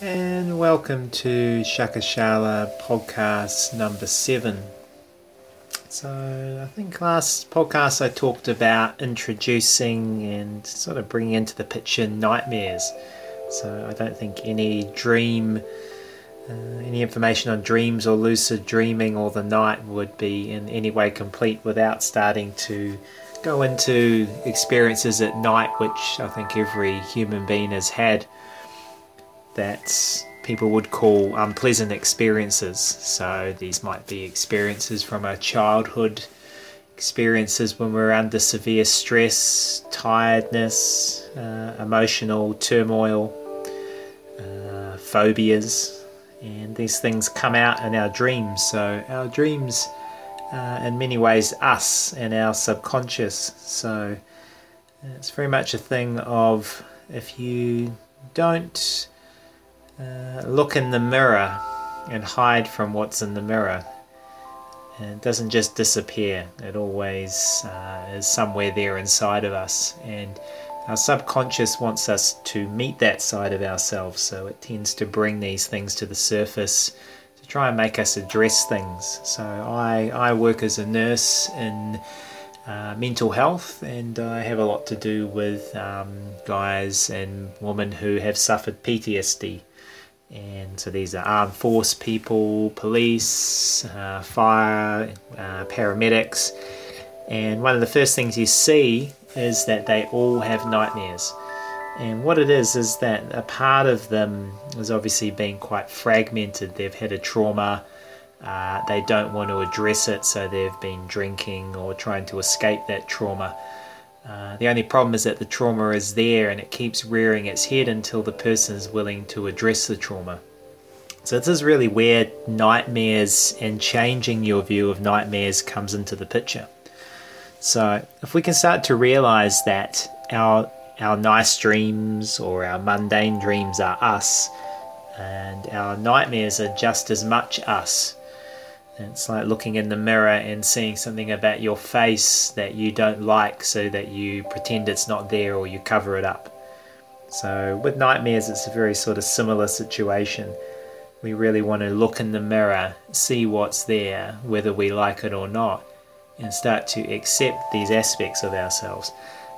and welcome to Shakashala podcast number seven. So, I think last podcast I talked about introducing and sort of bringing into the picture nightmares. So, I don't think any dream, uh, any information on dreams or lucid dreaming or the night would be in any way complete without starting to go into experiences at night, which I think every human being has had that people would call unpleasant experiences. So these might be experiences from our childhood, experiences when we're under severe stress, tiredness, uh, emotional turmoil, uh, phobias, and these things come out in our dreams. So our dreams, uh, in many ways, us and our subconscious. So it's very much a thing of if you don't uh, look in the mirror and hide from what's in the mirror. And it doesn't just disappear, it always uh, is somewhere there inside of us. And our subconscious wants us to meet that side of ourselves, so it tends to bring these things to the surface to try and make us address things. So I, I work as a nurse in uh, mental health, and I have a lot to do with um, guys and women who have suffered PTSD. And so these are armed force people, police, uh, fire, uh, paramedics. And one of the first things you see is that they all have nightmares. And what it is, is that a part of them has obviously been quite fragmented. They've had a trauma, uh, they don't want to address it, so they've been drinking or trying to escape that trauma. Uh, the only problem is that the trauma is there and it keeps rearing its head until the person is willing to address the trauma. So, this is really where nightmares and changing your view of nightmares comes into the picture. So, if we can start to realize that our, our nice dreams or our mundane dreams are us, and our nightmares are just as much us, it's like looking in the mirror and seeing something about your face that you don't like so that you pretend it's not there or you cover it up. So, with nightmares, it's a very sort of similar situation. We really want to look in the mirror, see what's there, whether we like it or not, and start to accept these aspects of ourselves.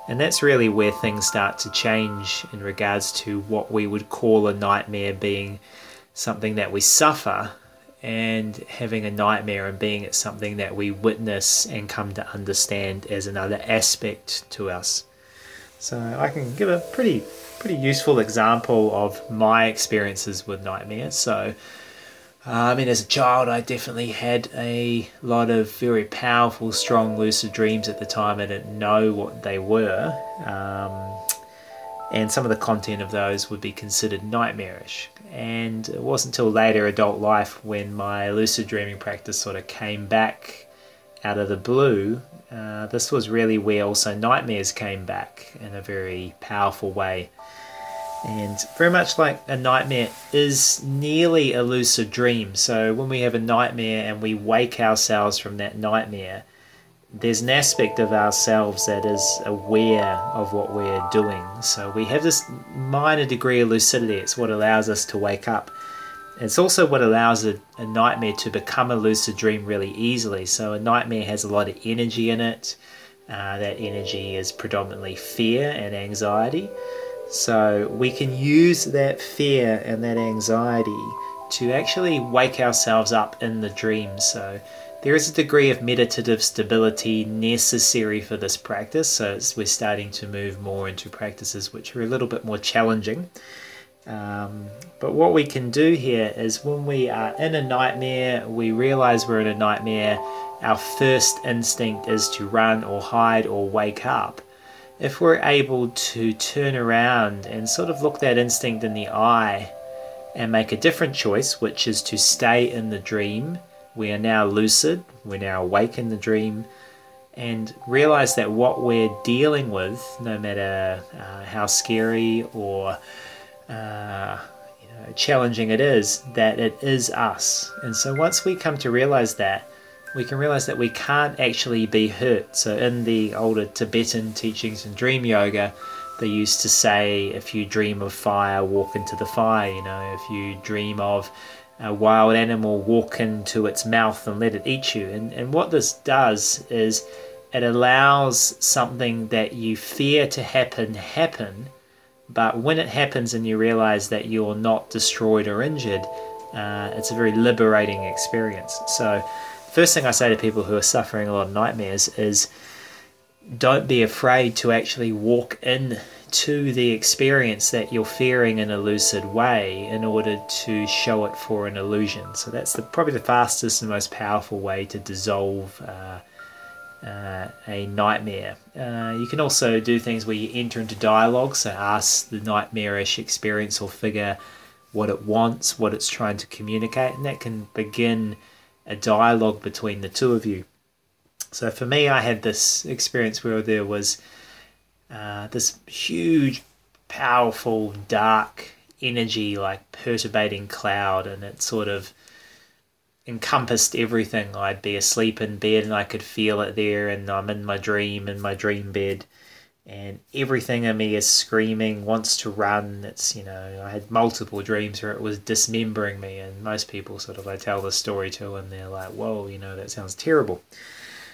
And that's really where things start to change in regards to what we would call a nightmare being something that we suffer and having a nightmare and being at something that we witness and come to understand as another aspect to us. So I can give a pretty pretty useful example of my experiences with nightmares. So uh, I mean, as a child, I definitely had a lot of very powerful, strong, lucid dreams at the time. I didn't know what they were. Um, and some of the content of those would be considered nightmarish. And it wasn't until later adult life when my lucid dreaming practice sort of came back out of the blue. Uh, this was really where also nightmares came back in a very powerful way. And very much like a nightmare is nearly a lucid dream. So when we have a nightmare and we wake ourselves from that nightmare, there's an aspect of ourselves that is aware of what we're doing. So we have this minor degree of lucidity. It's what allows us to wake up. It's also what allows a, a, nightmare to become a lucid dream really easily. So a nightmare has a lot of energy in it. Uh, that energy is predominantly fear and anxiety. So we can use that fear and that anxiety to actually wake ourselves up in the dream. So there is a degree of meditative stability necessary for this practice, so we're starting to move more into practices which are a little bit more challenging. Um, but what we can do here is when we are in a nightmare, we realize we're in a nightmare, our first instinct is to run or hide or wake up. If we're able to turn around and sort of look that instinct in the eye and make a different choice, which is to stay in the dream we are now lucid, we're now awake in the dream, and realize that what we're dealing with, no matter uh, how scary or uh, you know, challenging it is, that it is us. And so once we come to realize that, we can realize that we can't actually be hurt. So, in the older Tibetan teachings and dream yoga, they used to say, if you dream of fire, walk into the fire. You know, if you dream of a wild animal, walk into its mouth and let it eat you. And, and what this does is it allows something that you fear to happen happen. But when it happens and you realize that you're not destroyed or injured, uh, it's a very liberating experience. So, first thing I say to people who are suffering a lot of nightmares is don't be afraid to actually walk in to the experience that you're fearing in a lucid way in order to show it for an illusion. So that's the, probably the fastest and most powerful way to dissolve uh, uh, a nightmare. Uh, you can also do things where you enter into dialogue, so ask the nightmarish experience or figure what it wants, what it's trying to communicate, and that can begin a dialogue between the two of you. So for me, I had this experience where there was uh, this huge, powerful, dark energy, like perturbating cloud, and it sort of encompassed everything. I'd be asleep in bed and I could feel it there, and I'm in my dream, in my dream bed, and everything in me is screaming, wants to run. It's, you know, I had multiple dreams where it was dismembering me, and most people sort of, I tell the story to, and they're like, whoa, you know, that sounds terrible.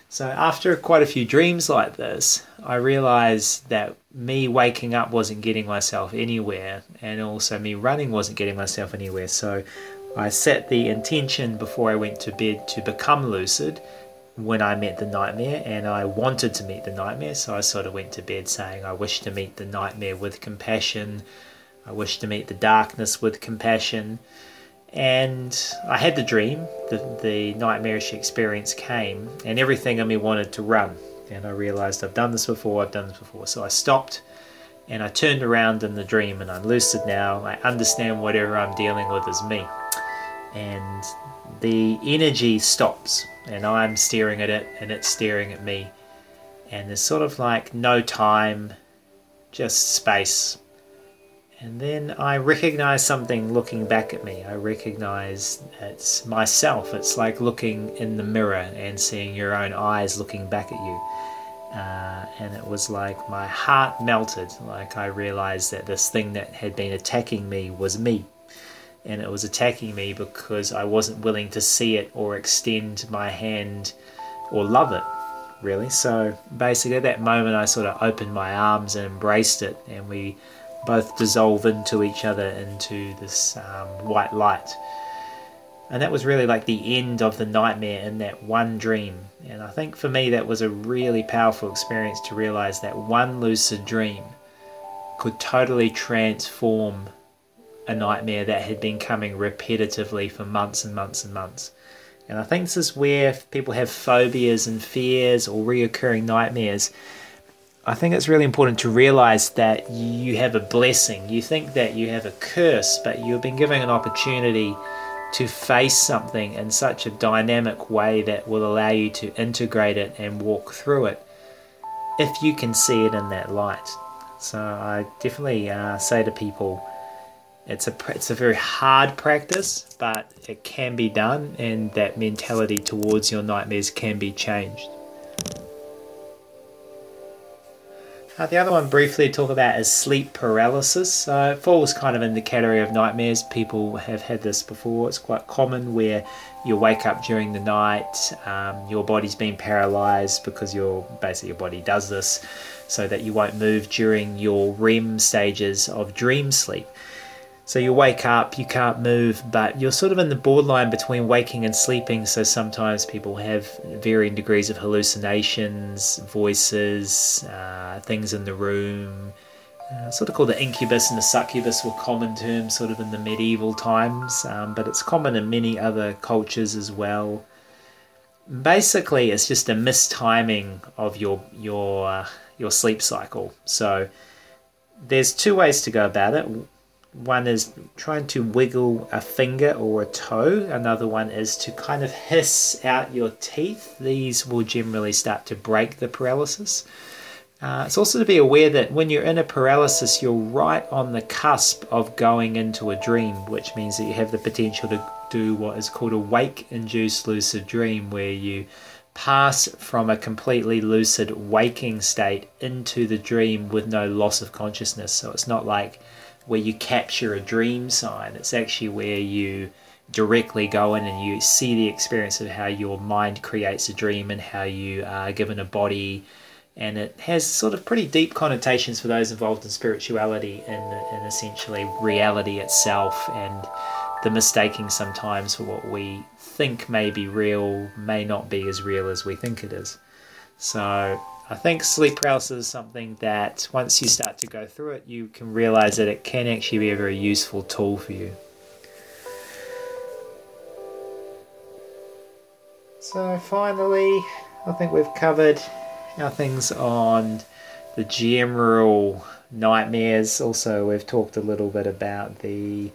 So after quite a few dreams like this, I realized that me waking up wasn't getting myself anywhere, and also me running wasn't getting myself anywhere. So I set the intention before I went to bed to become lucid when I met the nightmare, and I wanted to meet the nightmare. So I sort of went to bed saying, I wish to meet the nightmare with compassion. I wish to meet the darkness with compassion. And I had the dream, the, the nightmarish experience came, and everything in me wanted to run. And I realized I've done this before, I've done this before. So I stopped and I turned around in the dream and I'm lucid now. I understand whatever I'm dealing with is me. And the energy stops, and I'm staring at it, and it's staring at me. And there's sort of like no time, just space and then I recognize something looking back at me. I recognize it's myself. It's like looking in the mirror and seeing your own eyes looking back at you. Uh, and it was like my heart melted. Like I realized that this thing that had been attacking me was me. And it was attacking me because I wasn't willing to see it or extend my hand or love it, really. So basically, at that moment, I sort of opened my arms and embraced it. And we both dissolve into each other into this um, white light. And that was really like the end of the nightmare in that one dream. And I think for me, that was a really powerful experience to realize that one lucid dream could totally transform a nightmare that had been coming repetitively for months and months and months. And I think this is where people have phobias and fears or reoccurring nightmares I think it's really important to realize that you have a blessing. You think that you have a curse, but you've been given an opportunity to face something in such a dynamic way that will allow you to integrate it and walk through it if you can see it in that light. So I definitely uh, say to people, it's a it's a very hard practice, but it can be done, and that mentality towards your nightmares can be changed. Uh, the other one briefly to talk about is sleep paralysis. Uh, it falls kind of in the category of nightmares. People have had this before. It's quite common where you wake up during the night, um, your body's been paralyzed because your basically your body does this so that you won't move during your REM stages of dream sleep. So you wake up, you can't move, but you're sort of in the borderline between waking and sleeping. So sometimes people have varying degrees of hallucinations, voices, uh, things in the room. Uh, sort of called the incubus and the succubus were common terms sort of in the medieval times, um, but it's common in many other cultures as well. Basically, it's just a mistiming of your your uh, your sleep cycle. So there's two ways to go about it one is trying to wiggle a finger or a toe. Another one is to kind of hiss out your teeth. These will generally start to break the paralysis. Uh, it's also to be aware that when you're in a paralysis, you're right on the cusp of going into a dream, which means that you have the potential to do what is called a wake induced lucid dream, where you pass from a completely lucid waking state into the dream with no loss of consciousness. So it's not like where you capture a dream sign, it's actually where you directly go in and you see the experience of how your mind creates a dream and how you are given a body. And it has sort of pretty deep connotations for those involved in spirituality and, and essentially reality itself and the mistaking sometimes for what we think may be real may not be as real as we think it is. So I think sleep paralysis is something that once you start to go through it, you can realize that it can actually be a very useful tool for you. So finally, I think we've covered our things on the general nightmares. Also, we've talked a little bit about the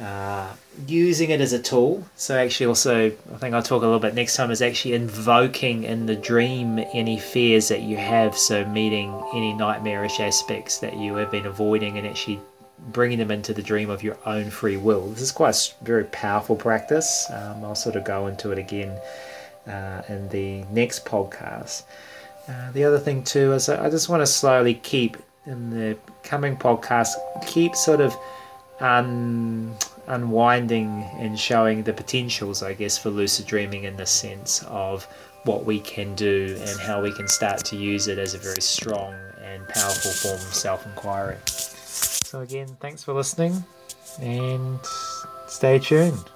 uh, using it as a tool. So actually, also, I think I'll talk a little bit next time is actually invoking in the dream any fears that you have. So meeting any nightmarish aspects that you have been avoiding and actually bringing them into the dream of your own free will. This is quite a very powerful practice. Um, I'll sort of go into it again uh, in the next podcast. Uh, the other thing too is I just want to slowly keep in the coming podcast keep sort of un, unwinding and showing the potentials, I guess, for lucid dreaming in the sense of what we can do and how we can start to use it as a very strong and powerful form of self inquiry. So, again, thanks for listening and stay tuned.